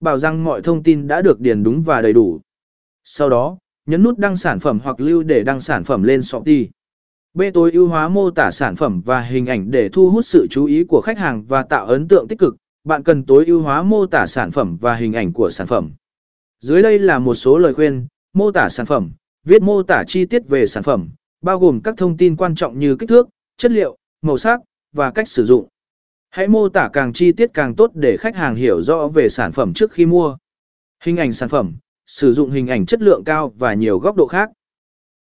bảo rằng mọi thông tin đã được điền đúng và đầy đủ. Sau đó, nhấn nút đăng sản phẩm hoặc lưu để đăng sản phẩm lên Shopee. B. Tối ưu hóa mô tả sản phẩm và hình ảnh để thu hút sự chú ý của khách hàng và tạo ấn tượng tích cực. Bạn cần tối ưu hóa mô tả sản phẩm và hình ảnh của sản phẩm. Dưới đây là một số lời khuyên, mô tả sản phẩm, viết mô tả chi tiết về sản phẩm, bao gồm các thông tin quan trọng như kích thước, chất liệu, màu sắc và cách sử dụng. Hãy mô tả càng chi tiết càng tốt để khách hàng hiểu rõ về sản phẩm trước khi mua. Hình ảnh sản phẩm, sử dụng hình ảnh chất lượng cao và nhiều góc độ khác.